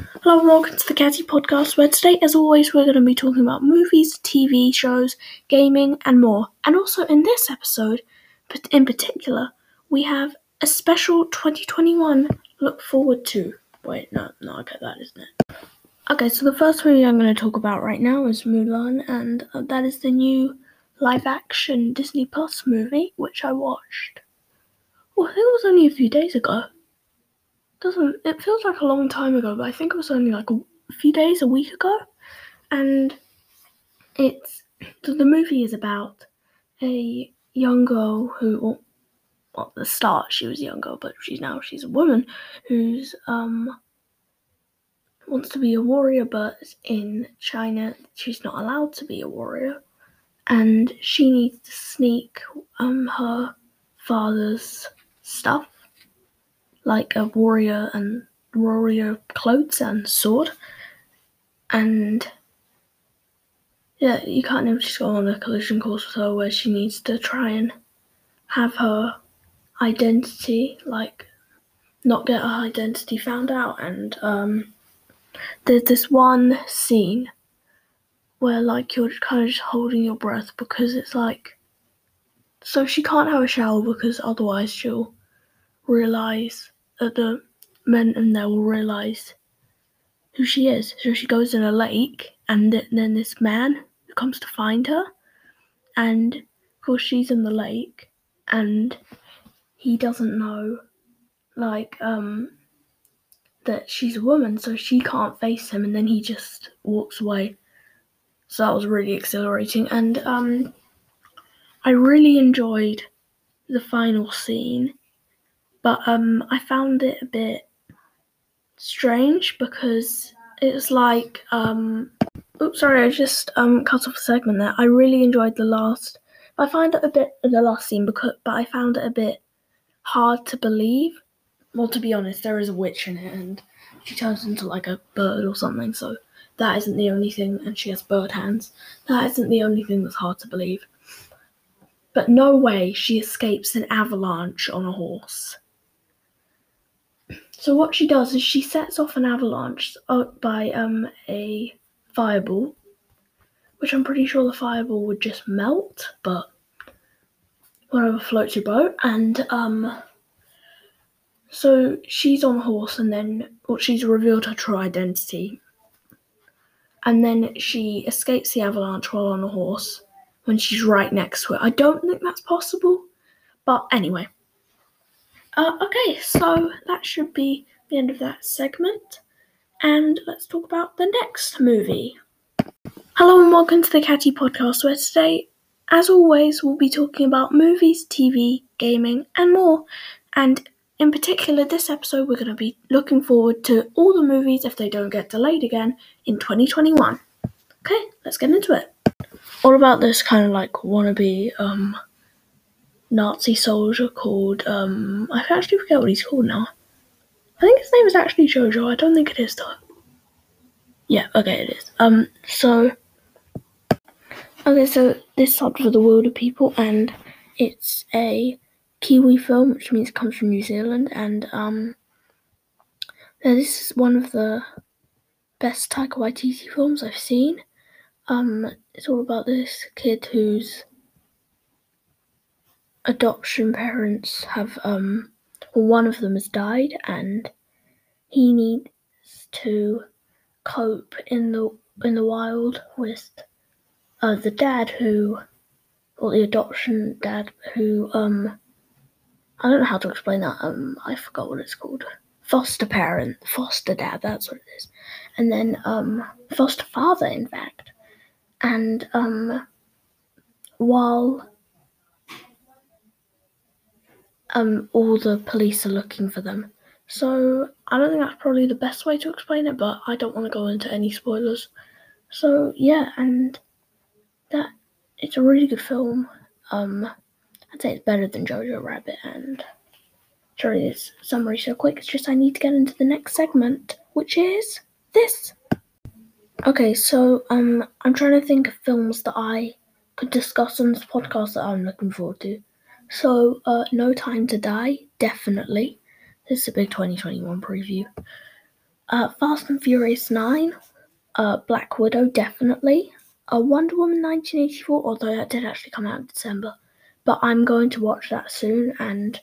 Hello and welcome to the Catty Podcast, where today, as always, we're going to be talking about movies, TV shows, gaming, and more. And also in this episode, but in particular, we have a special 2021 look forward to. Wait, no, no, okay, that isn't it. Okay, so the first movie I'm going to talk about right now is Mulan, and uh, that is the new live-action Disney Plus movie, which I watched. Oh, I think it was only a few days ago doesn't it feels like a long time ago, but I think it was only like a few days, a week ago. And it's the movie is about a young girl who well, at the start she was a young girl, but she's now she's a woman who's um wants to be a warrior, but in China she's not allowed to be a warrior, and she needs to sneak um her father's stuff like a warrior and warrior clothes and sword. And yeah, you kind of just go on a collision course with her where she needs to try and have her identity, like not get her identity found out. And um, there's this one scene where like you're kind of just holding your breath because it's like so she can't have a shower because otherwise she'll realize that the men in there will realize who she is. So she goes in a lake, and then this man comes to find her, and of course she's in the lake, and he doesn't know, like, um, that she's a woman, so she can't face him, and then he just walks away. So that was really exhilarating, and um, I really enjoyed the final scene but um, I found it a bit strange because it's like um, oops, sorry, I just um cut off a segment there. I really enjoyed the last. I find it a bit the last scene because, but I found it a bit hard to believe. Well, to be honest, there is a witch in it, and she turns into like a bird or something. So that isn't the only thing, and she has bird hands. That isn't the only thing that's hard to believe. But no way she escapes an avalanche on a horse. So what she does is she sets off an avalanche by um, a fireball, which I'm pretty sure the fireball would just melt, but whatever floats your boat. And um, so she's on a horse, and then well, she's revealed her true identity, and then she escapes the avalanche while on a horse when she's right next to it. I don't think that's possible, but anyway. Uh, okay, so that should be the end of that segment. And let's talk about the next movie. Hello and welcome to the Catty Podcast, where today, as always, we'll be talking about movies, TV, gaming, and more. And in particular, this episode, we're going to be looking forward to all the movies if they don't get delayed again in 2021. Okay, let's get into it. All about this kind of like wannabe um, Nazi soldier called um I actually forget what he's called now. I think his name is actually Jojo. I don't think it is though. Yeah, okay, it is. Um, so okay, so this Hunt for the Wilderpeople, and it's a Kiwi film, which means it comes from New Zealand, and um, this is one of the best Taika Waititi films I've seen. Um, it's all about this kid who's adoption parents have um one of them has died and he needs to cope in the in the wild with uh, the dad who or the adoption dad who um I don't know how to explain that um I forgot what it's called. Foster parent foster dad that's what it is. And then um foster father in fact. And um while um, all the police are looking for them. So I don't think that's probably the best way to explain it, but I don't want to go into any spoilers. So yeah, and that it's a really good film. Um, I'd say it's better than Jojo Rabbit, and sorry, this summary so quick. It's just I need to get into the next segment, which is this. Okay, so um, I'm trying to think of films that I could discuss on this podcast that I'm looking forward to. So, uh, No Time to Die, definitely. This is a big 2021 preview. Uh, Fast and Furious 9, uh, Black Widow, definitely. Uh, Wonder Woman 1984, although that did actually come out in December. But I'm going to watch that soon, and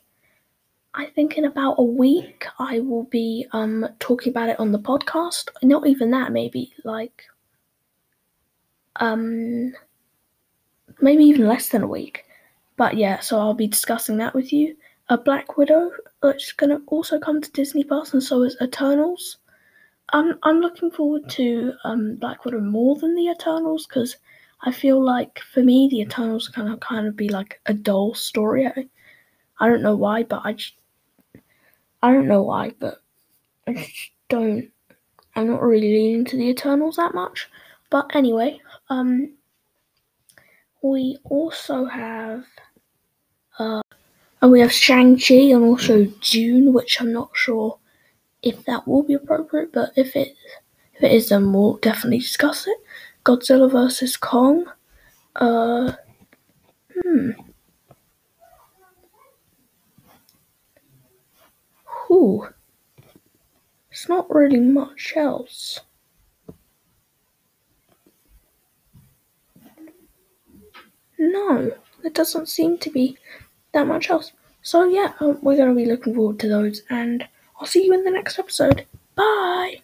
I think in about a week I will be um, talking about it on the podcast. Not even that, maybe like um, maybe even less than a week. But yeah, so I'll be discussing that with you. A Black Widow, which is gonna also come to Disney Plus, and so is Eternals. I'm I'm looking forward to um, Black Widow more than the Eternals because I feel like for me the Eternals kind of kind of be like a dull story. I, I don't know why, but I just I don't know why, but I just don't. I'm not really leaning to the Eternals that much. But anyway, um, we also have uh, and we have Shang Chi and also Dune, which I'm not sure if that will be appropriate, but if it if it is, then we'll definitely discuss it. Godzilla vs Kong. Uh, hmm. Whew. It's not really much else. No, there doesn't seem to be that much else. So yeah, um, we're going to be looking forward to those, and I'll see you in the next episode. Bye!